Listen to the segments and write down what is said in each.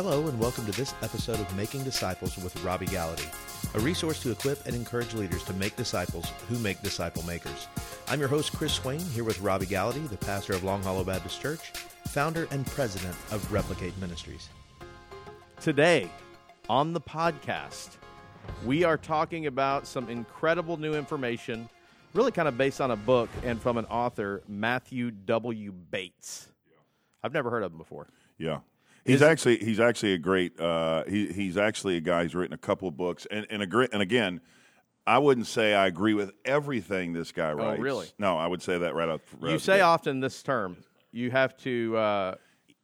Hello, and welcome to this episode of Making Disciples with Robby Gallaty, a resource to equip and encourage leaders to make disciples who make disciple makers. I'm your host, Chris Swain, here with Robby Gallaty, the pastor of Long Hollow Baptist Church, founder and president of Replicate Ministries. Today on the podcast, we are talking about some incredible new information, really kind of based on a book and from an author, Matthew W. Bates. I've never heard of him before. Yeah. He's actually he's actually a great uh, he, he's actually a guy who's written a couple of books and and a great and again I wouldn't say I agree with everything this guy writes. Oh, really? No, I would say that right out. Right You the say often this term, you have to uh,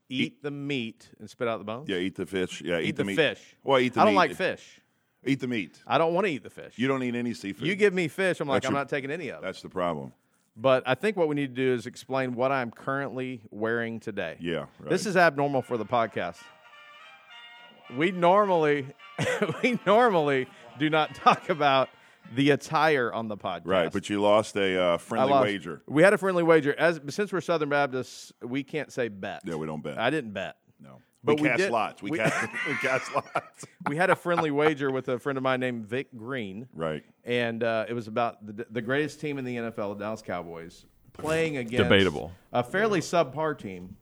eat the meat and spit out the bones? Yeah, eat the fish. Yeah, eat, Eat the meat. fish. Well, eat the I don't like fish. Eat the meat. I don't want to eat the fish. You don't eat any seafood. You give me fish, I'm like, That's I'm not taking any of it. That's the problem. But I think what we need to do is explain what I'm currently wearing today. Yeah, right. This is abnormal for the podcast. We normally we normally do not talk about the attire on the podcast. right, but you lost a uh, friendly lost- wager. We had a friendly wager. As since we're Southern Baptists, we can't say bet. Yeah, we don't bet. I didn't bet. no, but we we cast did- lots. We, we- cast we cast lots. We had a friendly wager with a friend of mine named Vic Green. Right. and uh, it was about the, the greatest team in the NFL, the Dallas Cowboys, playing against Debatable. a fairly subpar team.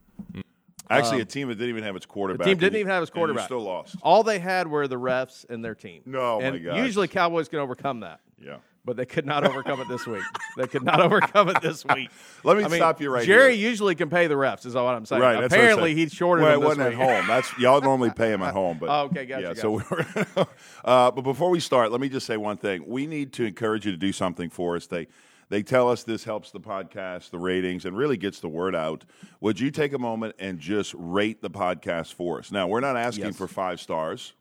Actually, a team that didn't even have its quarterback. Um, team didn't even have its and you quarterback. still lost. All they had were the refs and their team. No, my and gosh. usually Cowboys can overcome that, Yeah. But they could not overcome it this week. They could not overcome it this week. Let me I mean, stop you right there. Jerry here. usually can pay the refs. Is all what I'm saying. Right. Apparently, saying. he shorted well, it wasn't week. at home. That's y'all normally pay him at home, but Oh, okay, gotcha, yeah. gotcha. So we're. uh, but before we start, let me just say one thing. We need to encourage you to do something for us. They they tell us this helps the podcast, the ratings, and really gets the word out. Would you take a moment and just rate the podcast for us? Now we're not asking Yes. for five stars.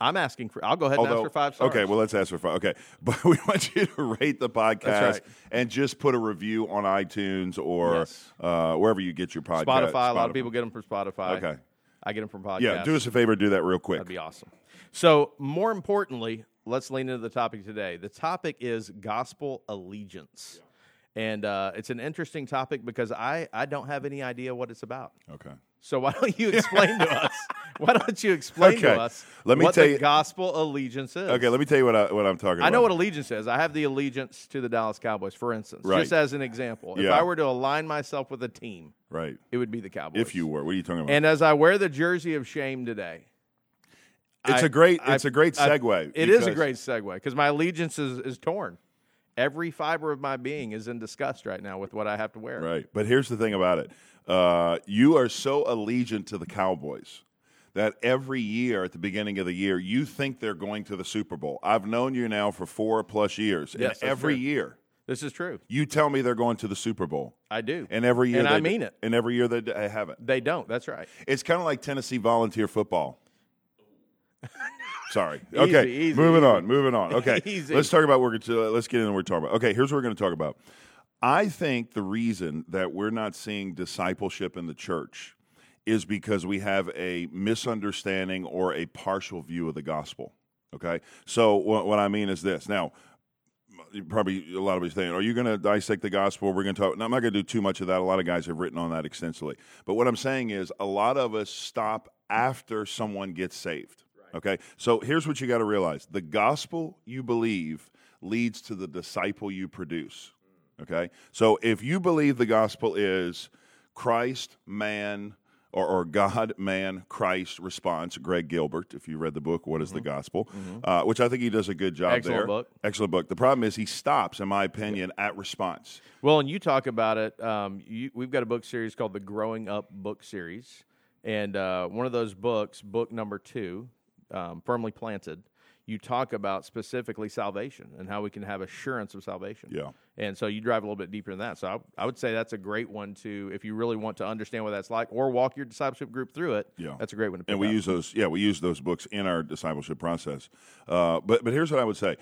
I'm asking for. I'll go ahead and ask for five stars. Okay, well, let's ask for five. Okay, but we want you to rate the podcast right. and just put a review on iTunes or Yes. uh, wherever you get your podcast. Spotify. A lot of people get them from Spotify. Okay. I get them from podcast. Yeah, do us a favor, do that real quick. That'd be awesome. So, more importantly, let's lean into the topic today. The topic is gospel allegiance. And uh, it's an interesting topic because I, I don't have any idea what it's about. Okay. So why don't you explain to us? Why don't you explain to us Let me what tell the you- gospel allegiance is? Okay, let me tell you what, I, what I'm talking about. I know what allegiance is. I have the allegiance to the Dallas Cowboys, for instance, Right. just as an example. If I were to align myself with a team, Right. it would be the Cowboys. If you were. What are you talking about? and as I wear the jersey of shame today, it's I- a great it's a great I- segue. It is a great segue because my allegiance is, is torn. Every fiber of my being is in disgust right now with what I have to wear. Right. But here's the thing about it. Uh, you are so allegiant to the Cowboys that every year at the beginning of the year, you think they're going to the Super Bowl. I've known you now for four plus years. Yes, and every true. year, This is true. you tell me they're going to the Super Bowl. I do. And every year, And they I mean it. And every year they d- haven't. They don't. That's right. It's kind of like Tennessee volunteer football. Sorry. Okay. easy, moving easy. on. Moving on. Okay. Easy. Let's talk about we're to. Let's get into what we're talking about. Okay. Here's what we're going to talk about. I think the reason that we're not seeing discipleship in the church is because we have a misunderstanding or a partial view of the gospel. Okay. So what, what I mean is this. Now, probably a lot of you saying, "Are you going to dissect the gospel?" We're going to talk. No, I'm not going to do too much of that. A lot of guys have written on that extensively. But what I'm saying is, a lot of us stop after someone gets saved. Okay, so here's what you got to realize: the gospel you believe leads to the disciple you produce. Mm. Okay, so if you believe the gospel is Christ, man, or, or God, man, Christ response, Greg Gilbert, if you read the book, What is the Gospel? Uh, which I think he does a good job Excellent there. book. Excellent book. The problem is he stops, in my opinion, at response. Well, and you talk about it. Um, you, we've got a book series called the Growing Up Book Series, and uh, one of those books, book number two, um, firmly planted. You talk about specifically salvation and how we can have assurance of salvation. Yeah. And so you drive a little bit deeper than that. So I, I would say that's a great one to, if you really want to understand what that's like, or walk your discipleship group through it. Yeah. That's a great one to pick and we up. use those yeah we use those books in our discipleship process uh, but but here's what i would say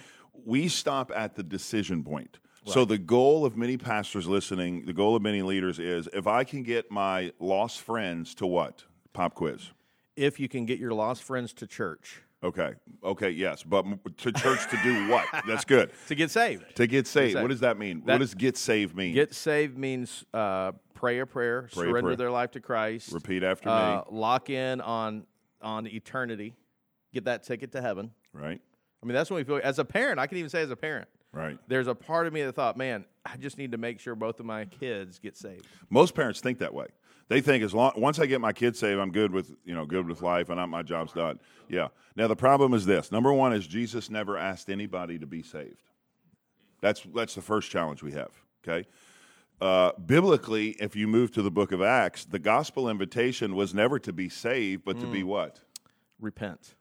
we stop at the decision point so the goal of many pastors listening the goal of many leaders is if i can get my lost friends to what pop quiz if you can get your lost friends to church okay okay yes but to church to do what that's good to get saved. to get saved what does that mean That- what does get saved mean Get saved means uh, pray a prayer, Pray a surrender prayer. their life to Christ, repeat after uh, me lock in on on eternity, get that ticket to heaven. Right. I mean, that's when we feel. As a parent, I can even say as a parent, Right. there's a part of me that thought, man, I just need to make sure both of my kids get saved. Most parents think that way. They think as long once I get my kids saved, I'm good with you know good with life, and I'm, my job's done. Yeah. Now the problem is this: number one is Jesus never asked anybody to be saved. That's that's the first challenge we have. Okay. Uh, biblically, if you move to the book of Acts, the gospel invitation was never to be saved, but to be what? Repent.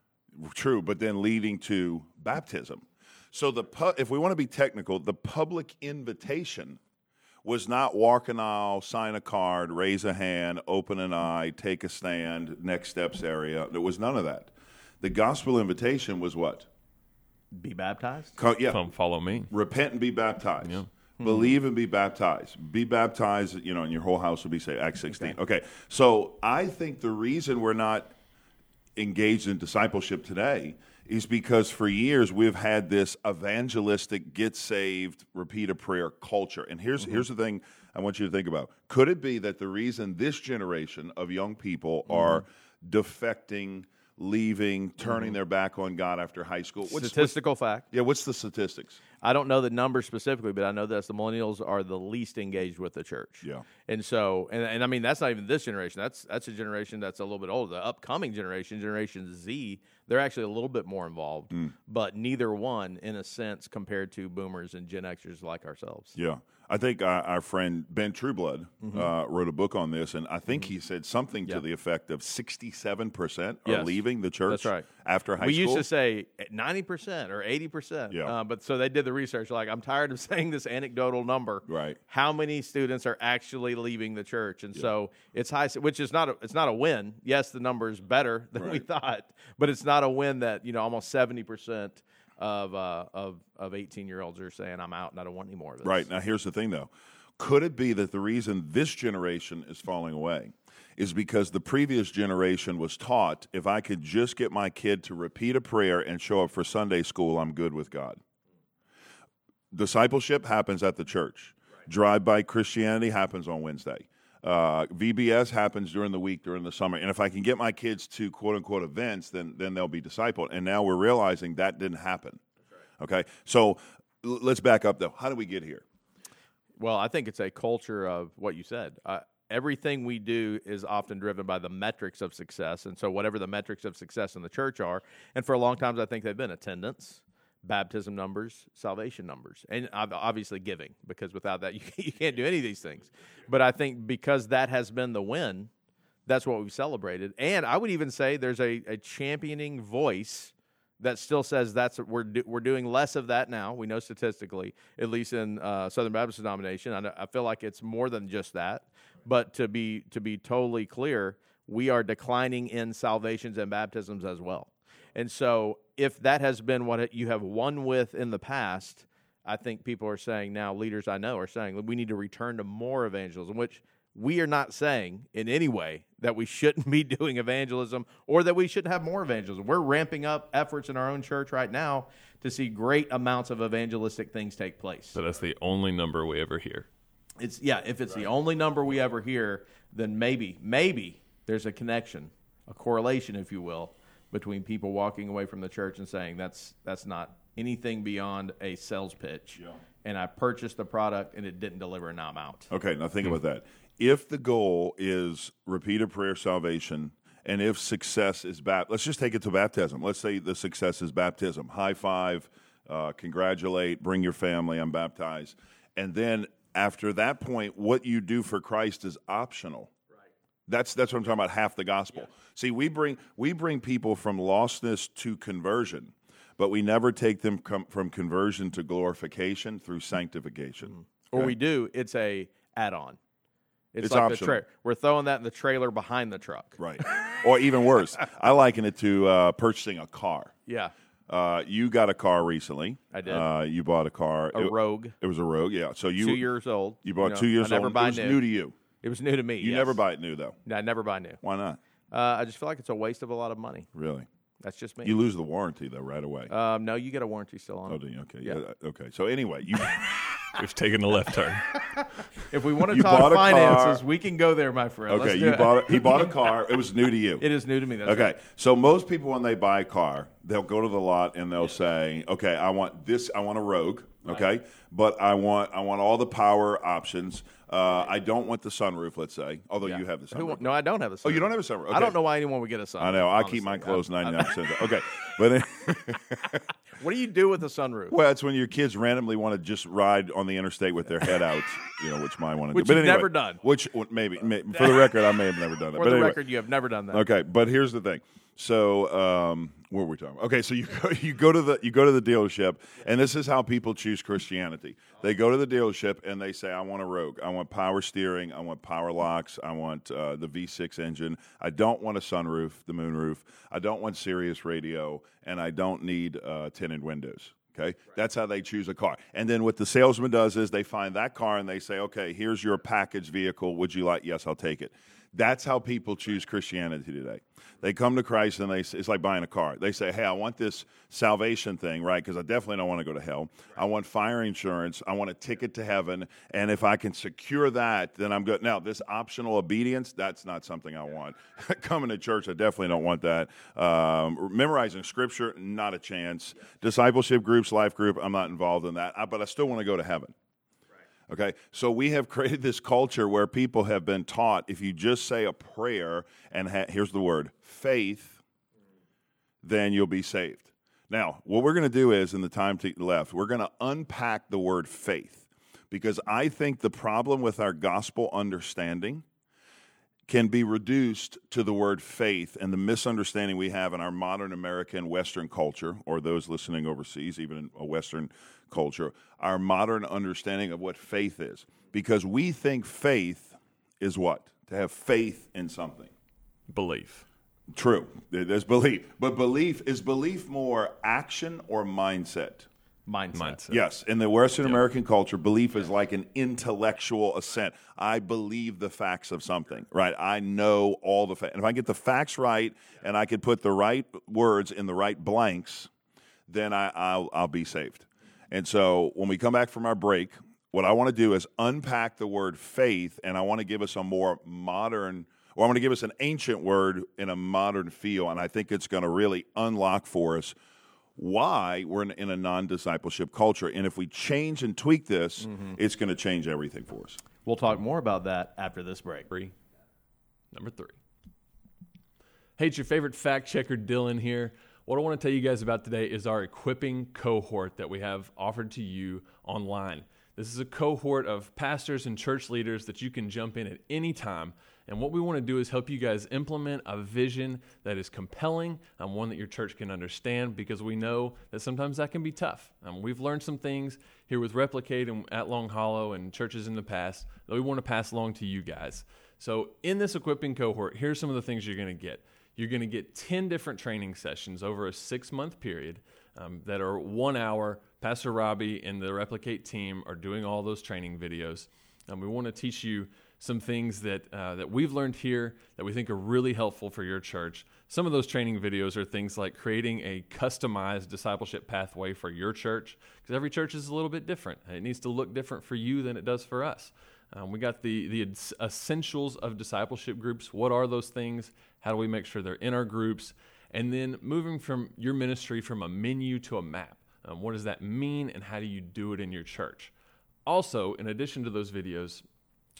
True, but then leading to baptism. So the pu- if we want to be technical, the public invitation was not walk an aisle, sign a card, raise a hand, open an eye, take a stand, next steps area. There was none of that. The gospel invitation was what? Be baptized. Co- yeah, Come follow me. repent and be baptized. Mm-hmm. Believe and be baptized. Be baptized, you know, and your whole house will be saved. Acts 16. Okay. So I think the reason we're not engaged in discipleship today is because for years we've had this evangelistic get saved repeat a prayer culture. And here's mm-hmm. here's the thing i want you to think about. Could it be that the reason this generation of young people mm-hmm. are defecting leaving turning mm-hmm. their back on god after high school what's, what's Statistical fact. yeah what's the statistics I don't know the numbers specifically, but I know that the millennials are the least engaged with the church. Yeah. And so, and, and I mean, that's not even this generation. That's that's a generation that's a little bit older. The upcoming generation, Generation Z, they're actually a little bit more involved, mm. but neither one, in a sense, compared to boomers and Gen Xers like ourselves. Yeah. I think our, our friend Ben Trueblood uh, wrote a book on this, and I think he said something to Mm-hmm. The effect of 67% are Yes. leaving the church That's right. after high we school. We used to say 90% or 80%. Yeah. Uh, but so they did the research. Like, I'm tired of saying this anecdotal number. Right. How many students are actually leaving the church? And so it's high, which is not a, it's not a win. Yes, the number is better than we thought, but it's not a win that, you know, almost 70% of, uh, of, of 18 year olds are saying, I'm out and I don't want any more of this. Right. Now, here's the thing, though. Could it be that the reason this generation is falling away is because the previous generation was taught if I could just get my kid to repeat a prayer and show up for Sunday school, I'm good with God? Discipleship happens at the church, drive by Christianity happens on Wednesday. Uh, VBS happens during the week during the summer, and if I can get my kids to quote unquote events, then then they'll be discipled. And now we're realizing that didn't happen. Okay, so l- let's back up though. How do we get here? Well, I think it's a culture of what you said. Uh, everything we do is often driven by the metrics of success, and so whatever the metrics of success in the church are, and for a long time, I think they've been attendance, baptism numbers, salvation numbers, and obviously giving, because without that, you can't, you can't do any of these things. But I think because that has been the win, that's what we've celebrated, and I would even say there's a, a championing voice that still says that's we're do, we're doing less of that now. We know statistically, at least in uh, Southern Baptist denomination. I, I feel like it's more than just that. But to be to be totally clear, we are declining in salvations and baptisms as well. And so, if that has been what you have won with in the past, I think people are saying now. Leaders I know are saying that we need to return to more evangelism, which we are not saying in any way that we shouldn't be doing evangelism or that we shouldn't have more evangelism. We're ramping up efforts in our own church right now to see great amounts of evangelistic things take place. So that's the only number we ever hear. It's yeah, if it's the only number we ever hear, then maybe maybe there's a connection, a correlation if you will, between people walking away from the church and saying that's that's not anything beyond a sales pitch. And I purchased the product and it didn't deliver and now I'm out. Okay, now think about that. If the goal is repeated prayer salvation, and if success is bap, let's just take it to baptism. Let's say the success is baptism. High five, uh, congratulate, bring your family. I'm baptized, and then after that point, what you do for Christ is optional. That's that's what I'm talking about. Half the gospel. See, we bring we bring people from lostness to conversion, but we never take them com- from conversion to glorification through sanctification. Or we do, it's a add-on. It's, It's like optional. the tra- we're throwing that in the trailer behind the truck. Right. or even worse, I liken it to uh, purchasing a car. Yeah. Uh, you got a car recently. I did. Uh, you bought a car. A it, Rogue, it was a Rogue, yeah. So you two years old. you bought know, two years I never old. buy it was new. new to you. It was new to me. You yes. never buy it new though. No, I never buy new. Why not? Uh, I just feel like it's a waste of a lot of money. Really? That's just me. You lose the warranty though right away. um, no, you get a warranty still on oh, it. do you? Okay. yeah. Yeah. Okay. So anyway, you We've taken a left turn. If we want to You talk bought a finances, we can go there, my friend. Okay, Let's do you it. bought a, he bought a car. It was new to you. It is new to me. That's Okay, right. so most people when they buy a car, they'll go to the lot and they'll say, "Okay, I want this. I want a Rogue. Okay, but I want I want all the power options. Uh, I don't want the sunroof. Let's say, although Yeah. you have the Who sunroof. wa- no, I don't have a sunroof. Oh, you don't have a sunroof. I Okay. don't know why anyone would get a sunroof. I know. I honestly. keep mine I- closed ninety nine percent. Okay, but What do you do with a sunroof? well, it's when your kids randomly want to just ride on the interstate with their head out. You know, which mine want to Which do. But you've anyway, never done. Which maybe, may for the record, I may have never done that. For but the anyway. record, you have never done that. Okay, but here's the thing. So, um, what were we talking about? Okay, so you go, you go to the you go to the dealership, and this is how people choose Christianity. They go to the dealership and they say, "I want a Rogue. I want power steering. I want power locks. I want uh, the V6 engine. I don't want a sunroof, the moonroof. I don't want Sirius radio, and I don't need uh, tinted windows." Okay, that's how they choose a car. And then what the salesman does is they find that car and they say, "Okay, here's your package vehicle. Would you like? Yes, I'll take it." That's how people choose Christianity today. They come to Christ and they it's like buying a car. They say, "Hey, I want this salvation thing, right? Because I definitely don't want to go to hell. I want fire insurance. I want a ticket to heaven, and if I can secure that, then I'm good." Now, this optional obedience, that's not something I want. Coming to church, I definitely don't want that. Um, memorizing scripture, not a chance. Discipleship groups, life group, I'm not involved in that. I- But I still want to go to heaven. Okay, so we have created this culture where people have been taught if you just say a prayer and ha- here's the word faith, then you'll be saved. Now, what we're going to do is, in the time left, we're going to unpack the word faith because I think the problem with our gospel understanding can be reduced to the word faith and the misunderstanding we have in our modern American Western culture, or those listening overseas, even in a Western culture, our modern understanding of what faith is. Because we think faith is what? To have faith in something. Belief. True. There's belief. But belief is belief more action or mindset? Mindset. Mindset. Yes, in the Western American culture, belief is like an intellectual assent. I believe the facts of something, right? I know all the facts. And if I get the facts right and I can put the right words in the right blanks, then I, I'll, I'll be saved. And so when we come back from our break, what I want to do is unpack the word faith, and I want to give us a more modern, or I want to give us an ancient word in a modern feel. And I think it's going to really unlock for us why we're in, in a non discipleship culture. And if we change and tweak this, mm-hmm. it's going to change everything for us. We'll talk more about that after this break. Three. Number three. Hey, it's your favorite fact checker, Dylan here. What I want to tell you guys about today is our equipping cohort that we have offered to you online. This is a cohort of pastors and church leaders that you can jump in at any time. And what we want to do is help you guys implement a vision that is compelling and one that your church can understand because we know that sometimes that can be tough. Um, we've learned some things here with Replicate and at Long Hollow and churches in the past that we want to pass along to you guys. So, in this equipping cohort, here's some of the things you're going to get. You're going to get 10 different training sessions over a six month period um, that are one hour. Pastor Robby and the Replicate team are doing all those training videos. And we want to teach you some things that, uh, that we've learned here that we think are really helpful for your church. Some of those training videos are things like creating a customized discipleship pathway for your church, because every church is a little bit different. It needs to look different for you than it does for us. Um, we got the, the essentials of discipleship groups. What are those things? How do we make sure they're in our groups? And then moving from your ministry from a menu to a map. Um, what does that mean, and how do you do it in your church? Also, in addition to those videos,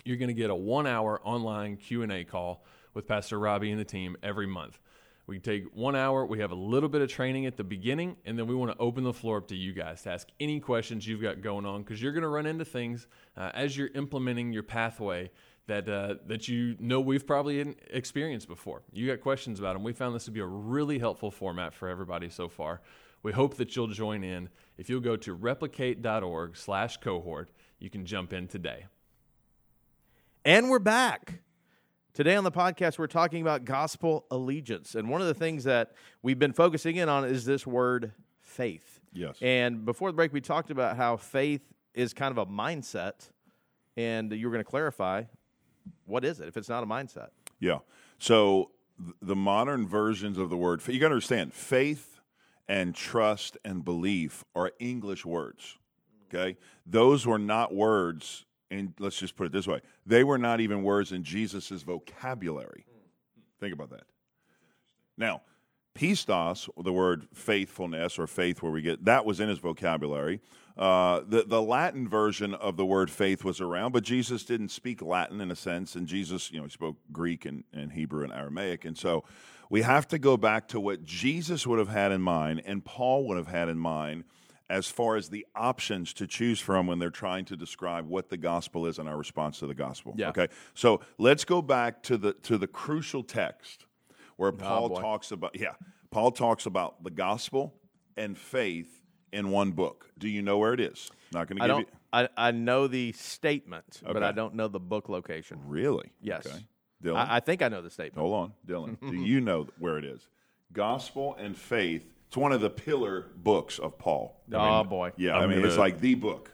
you're going to get a one-hour online Q&A call with Pastor Robby and the team every month. We take one hour, we have a little bit of training at the beginning, and then we want to open the floor up to you guys to ask any questions you've got going on because you're going to run into things uh, as you're implementing your pathway that, uh, that you know we've probably experienced before. You got questions about them. We found this to be a really helpful format for everybody so far. We hope that you'll join in. If you'll go to replicate.org slash cohort, you can jump in today. And we're back. Today on the podcast, we're talking about gospel allegiance. And one of the things that we've been focusing in on is this word faith. Yes. And before the break, we talked about how faith is kind of a mindset. And you were going to clarify what is it if it's not a mindset? Yeah. So the modern versions of the word, you got to understand, faith and trust and belief are English words. Okay, those were not words. And let's just put it this way: they were not even words in Jesus' vocabulary. Think about that. Now, pistos, the word faithfulness or faith, where we get that was in his vocabulary. Uh, the the Latin version of the word faith was around, but Jesus didn't speak Latin in a sense, and Jesus, you know, he spoke Greek and, and Hebrew and Aramaic, and so we have to go back to what Jesus would have had in mind and Paul would have had in mind as far as the options to choose from when they're trying to describe what the gospel is and our response to the gospel. Yeah. Okay, so let's go back to the to the crucial text where oh, Paul boy. talks about yeah, Paul talks about the gospel and faith in one book. Do you know where it is? Not going to I give don't. you I, I know the statement, but I don't know the book location. really. Yes. Okay. Dylan, I, I think I know the statement. hold on, Dylan. do you know where it is? Gospel and faith. It's one of the pillar books of Paul. oh boy. Yeah, i I'm mean it's gonna- like the book.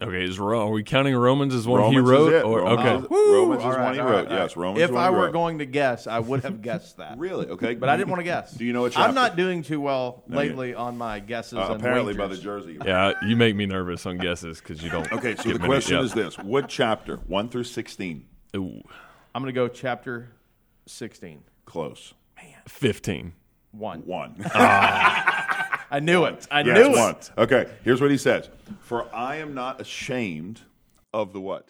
Okay, is Ro- are we counting Romans as one Romans he is wrote? it. Or Romans okay, is- Romans All is right, one he wrote. right, Yes. Romans. If is one I were wrote. going to guess, I would have guessed that. really okay, But I didn't want to guess. Do you know what I'm not doing too well you- lately on my guesses. Uh, and apparently by the jersey. yeah, you make me nervous on guesses because you don't. Okay, so get the many- question yeah. is this: What chapter? One through sixteen. Ooh, I'm going to go chapter 16. Close. Man, fifteen. One. One. I knew it. I yes, knew it. one. Okay, here's what he says: For I am not ashamed of the what?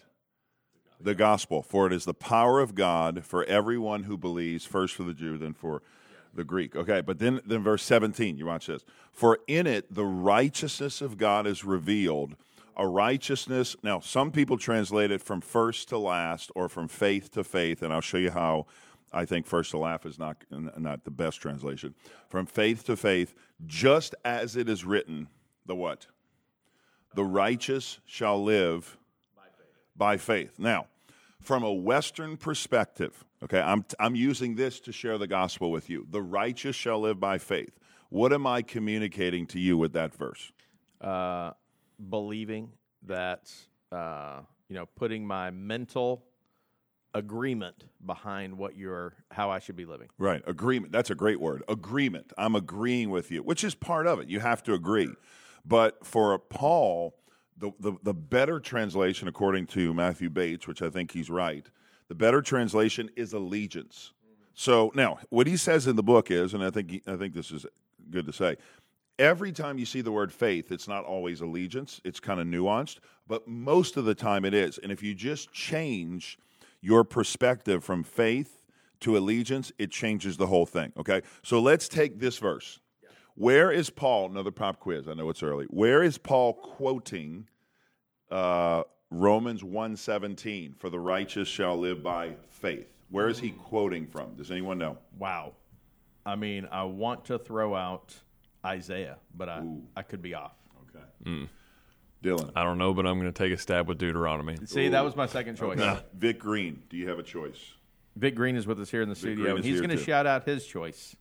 The gospel, for it is the power of God for everyone who believes, first for the Jew, then for the Greek. Okay, but then, then verse 17, you watch this. For in it the righteousness of God is revealed, a righteousness. Now, some people translate it from first to last or from faith to faith, and I'll show you how I think first to laugh is not, not the best translation. From faith to faith, just as it is written, the what? The righteous shall live by faith. Now, from a Western perspective, okay, I'm, I'm using this to share the gospel with you. The righteous shall live by faith. What am I communicating to you with that verse? Uh, believing that, uh, you know, putting my mental agreement behind what you're, how I should be living. Right, agreement. That's a great word. Agreement. I'm agreeing with you, which is part of it. You have to agree. But for Paul, the, the, the better translation, according to Matthew Bates, which I think he's right, the better translation is allegiance. So now, what he says in the book is, and I think I think this is good to say, every time you see the word faith, it's not always allegiance. It's kind of nuanced, but most of the time it is. And if you just change your perspective from faith to allegiance, it changes the whole thing. Okay, so let's take this verse. Where is Paul? Another pop quiz. I know it's early. Where is Paul quoting uh, Romans 1.17, For the righteous shall live by faith? Where is he quoting from? Does anyone know? Wow. I mean, I want to throw out Isaiah, but I, I could be off. Okay. Dylan. I don't know, but I'm going to take a stab with Deuteronomy. See, that was my second choice. Vic Green, do you have a choice? Vic Green is with us here in the Green studio, is and he's here going to too. shout out his choice.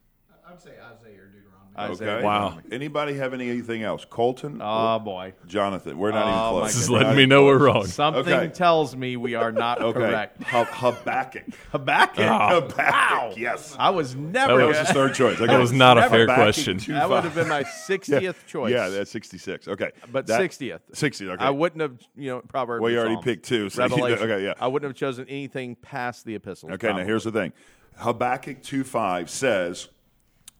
I would say Isaiah or Deuteronomy. Isaiah Okay. Wow. Anybody have anything else? Colton? Oh, boy. Jonathan? We're not Oh, even my close. This is letting me know we're wrong. Something Okay. tells me we are not Okay. correct. Ha- Habakkuk. Habakkuk. Oh. Habakkuk. Yes. I was never. That was his third choice. Okay. That was not a fair Habakkuk question. two that would five. have been my 60th choice. Yeah, that's 66. Okay. but That- 60th. 60. Okay. I wouldn't have, you know, Proverbs. Well, you or already Psalms. picked two, so you- Revelation. okay, yeah. I wouldn't have chosen anything past the epistles. Okay, now probably. here's the thing. Habakkuk 2.5 says,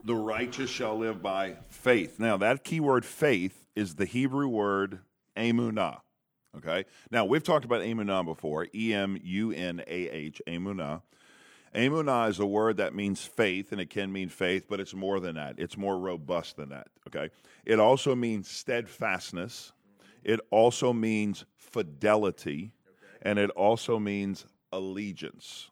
the righteous shall live by faith. Now, that key word faith is the Hebrew word emunah. Okay? Now, we've talked about emunah before, E M U N A H, emunah. Emunah is a word that means faith, and it can mean faith, but it's more than that. It's more robust than that. Okay? It also means steadfastness, it also means fidelity, and it also means allegiance.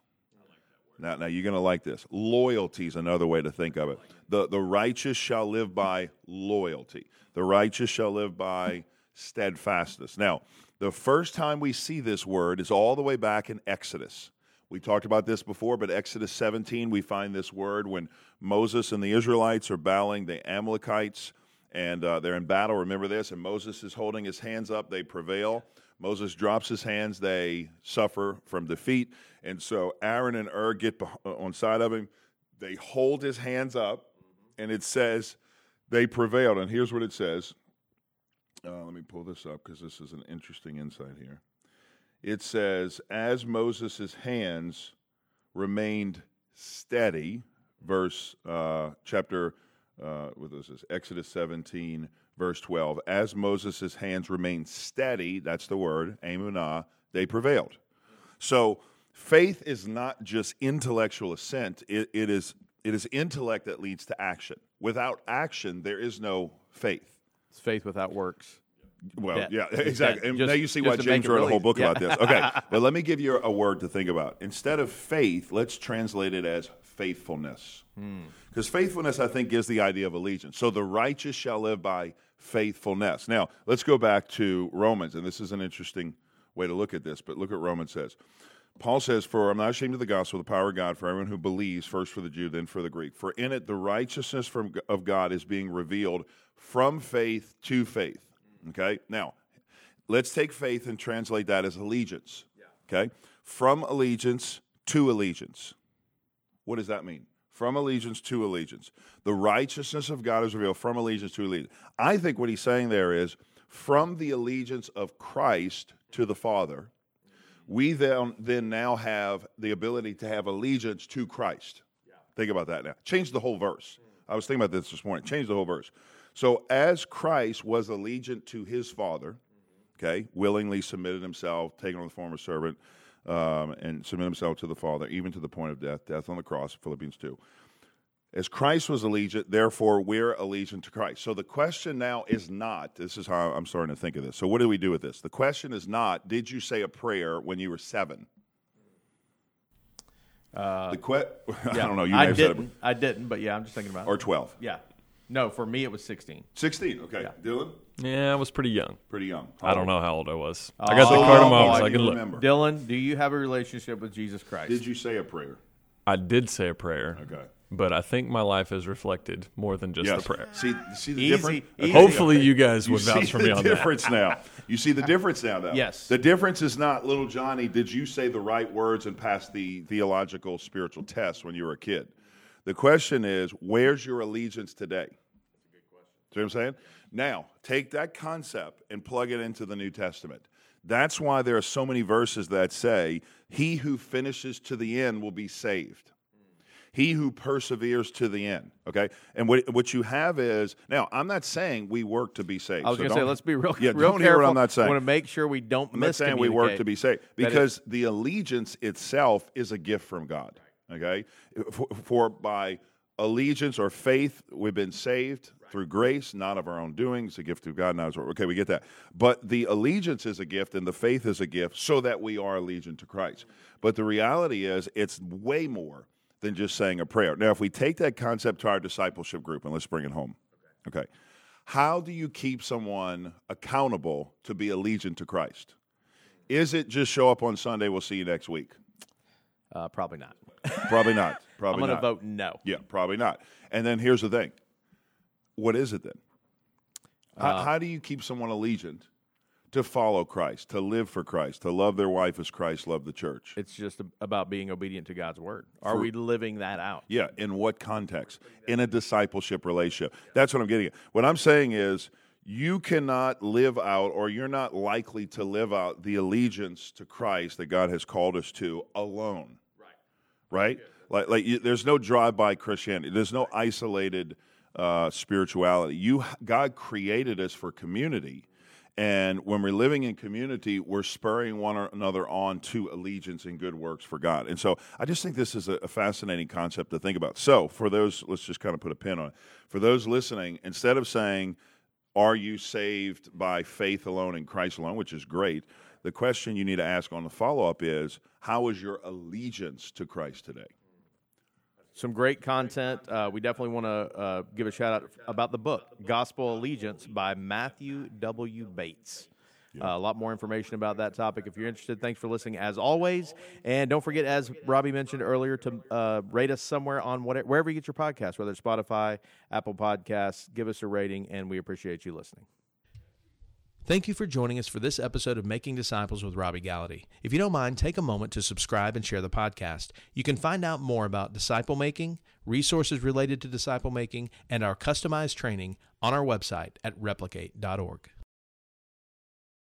Now, now you're going to like this. Loyalty is another way to think of it. The, the righteous shall live by loyalty. The righteous shall live by steadfastness. Now, the first time we see this word is all the way back in Exodus. We talked about this before, but Exodus 17, we find this word when Moses and the Israelites are battling the Amalekites and uh, they're in battle. Remember this? And Moses is holding his hands up. They prevail. Moses drops his hands. They suffer from defeat. And so Aaron and Hur get on side of him. They hold his hands up, and it says they prevailed. And here's what it says Uh, let me pull this up because this is an interesting insight here. It says, as Moses' hands remained steady, verse uh, chapter, uh, what is this? Exodus 17, verse 12. As Moses' hands remained steady, that's the word, emunah, they prevailed. So faith is not just intellectual assent, it, it, is, it is intellect that leads to action. Without action, there is no faith. It's faith without works. Well, Debt. yeah, exactly. And Just- now you see why James wrote a whole book yeah. about this. Okay, but let me give you a word to think about. Instead of faith, let's translate it as faithfulness. Hmm. Because faithfulness, I think, gives the idea of allegiance. So the righteous shall live by faithfulness. Now, let's go back to Romans, and this is an interesting way to look at this, but look what Romans says. Paul says, For I'm not ashamed of the gospel, the power of God for everyone who believes, first for the Jew, then for the Greek. For in it the righteousness from, of God is being revealed from faith to faith. Okay? Now, let's take faith and translate that as allegiance. Okay? From allegiance to allegiance. What does that mean? From allegiance to allegiance. The righteousness of God is revealed from allegiance to allegiance. I think what he's saying there is from the allegiance of Christ to the Father, we then, then now have the ability to have allegiance to Christ. Think about that now. Change the whole verse. I was thinking about this this morning. Change the whole verse. So, as Christ was allegiant to his Father, mm-hmm. okay, willingly submitted himself, taken on the form of servant, um, and submit himself to the Father, even to the point of death, death on the cross, Philippians 2. As Christ was allegiant, therefore we're allegiant to Christ. So the question now is not, this is how I'm starting to think of this. So, what do we do with this? The question is not, did you say a prayer when you were seven? the que- I don't know, you I have said it, didn't. I didn't, but yeah, I'm just thinking about or it. 12. Yeah. No, for me it was 16. 16, okay. Yeah. Dylan? Yeah, I was pretty young. Pretty young. I don't know how old I was. I got the Oh, card in my I so I can look. remember. Dylan, do you have a relationship with Jesus Christ? Did you say a prayer? I did say a prayer, Okay. but I think my life has reflected more than just Yes. the prayer. See, see the Easy, difference? easy. Hopefully, you guys You would see vouch for me on that. difference now. You see the difference now, though. Yes. The difference is not, little Johnny, did you say the right words and pass the theological spiritual test when you were a kid? The question is, where's your allegiance today? See what I'm saying? Now, take that concept and plug it into the New Testament. That's why there are so many verses that say, He who finishes to the end will be saved. He who perseveres to the end. Okay? And what, what you have is, now, I'm not saying we work to be saved. I was so going to say, let's be real, Yeah, real don't careful. hear what I'm not saying. I want to make sure we don't I'm not saying we work to be saved because the allegiance itself is a gift from God. Okay, for, for by allegiance or faith we've been saved through grace, not of our own doings, a gift of God. Not as okay, we get that. But the allegiance is a gift, and the faith is a gift, so that we are allegiant to Christ. But the reality is, it's way more than just saying a prayer. Now, if we take that concept to our discipleship group and let's bring it home, okay. How do you keep someone accountable to be allegiant to Christ? Is it just show up on Sunday? We'll see you next week. Uh, probably not. Probably not. I'm Probably going to not. vote no. Yeah, probably not. And then here's the thing. What is it then? How, Uh, how do you keep someone allegiant to follow Christ, to live for Christ, to love their wife as Christ loved the church? It's just about being obedient to God's word. Are we living that out? Yeah, in what context? In a discipleship relationship. That's what I'm getting at. What I'm saying is you cannot live out or you're not likely to live out the allegiance to Christ that God has called us to alone. Right. Right? Like like you, there's no drive-by Christianity. There's no isolated uh, spirituality. You God created us for community. And when we're living in community, we're spurring one another on to allegiance and good works for God. And so I just think this is a, fascinating concept to think about. So, for those, let's just kind of put a pin on it. For those listening, instead of saying, Are you saved by faith alone in Christ alone, which is great, the question you need to ask on the follow up is, How is your allegiance to Christ today? Some great content. Uh, we definitely want to uh, give a shout out about the book, Gospel Allegiance by Matthew W. Bates. Uh, a lot more information about that topic if you're interested. Thanks for listening as always. And don't forget, as Robby mentioned earlier, to uh, rate us somewhere on whatever, wherever you get your podcast, whether it's Spotify, Apple Podcasts. Give us a rating, and we appreciate you listening. Thank you for joining us for this episode of Making Disciples with Robby Gallaty. If you don't mind, take a moment to subscribe and share the podcast. You can find out more about disciple making, resources related to disciple making, and our customized training on our website at replicate.org.